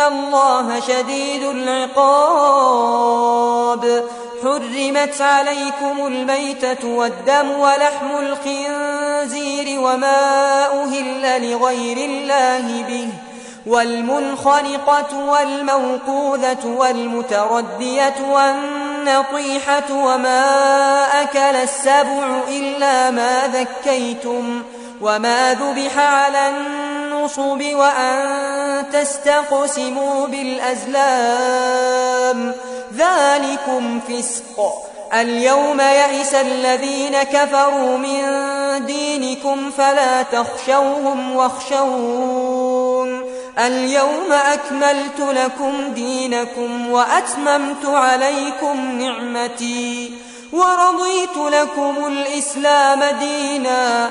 الله شديد العقاب حرمت عليكم الميتة والدم ولحم الخنزير وما أهل لغير الله به والمنخنقة والموقوذة والمتردية والنطيحة وما أكل السبع إلا ما ذكيتم وما ذبح على النصب وأن تستقسموا بالأزلام. ذلكم فسق. اليوم يئس الذين كفروا من دينكم فلا تخشوهم واخشون. اليوم أكملت لكم دينكم وأتممت عليكم نعمتي ورضيت لكم الإسلام دينا.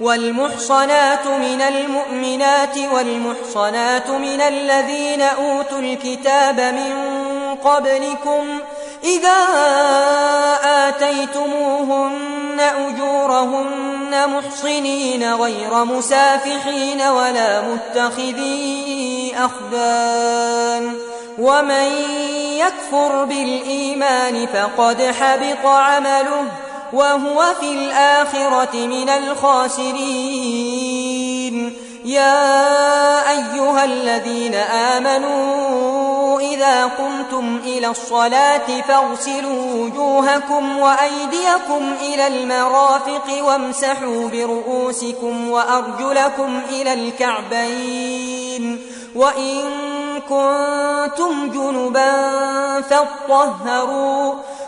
والمحصنات من المؤمنات والمحصنات من الذين أوتوا الكتاب من قبلكم إذا آتيتموهن أجورهن محصنين غير مسافحين ولا متخذي أخدان ومن يكفر بالإيمان فقد حبط عمله وهو في الآخرة من الخاسرين. يا أيها الذين آمنوا إذا قمتم إلى الصلاة فاغسلوا وجوهكم وأيديكم إلى المرافق وامسحوا برؤوسكم وأرجلكم إلى الكعبين. وإن كنتم جنبا فاطهروا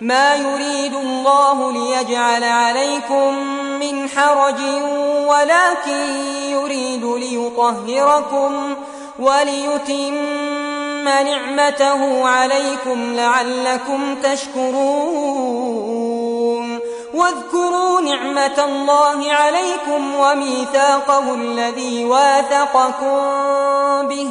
ما يريد الله ليجعل عليكم من حرج ولكن يريد ليطهركم وليتم نعمته عليكم لعلكم تشكرون. واذكروا نعمة الله عليكم وميثاقه الذي واثقكم به.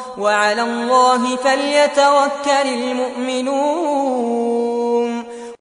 وعلى الله فليتوكل المؤمنون.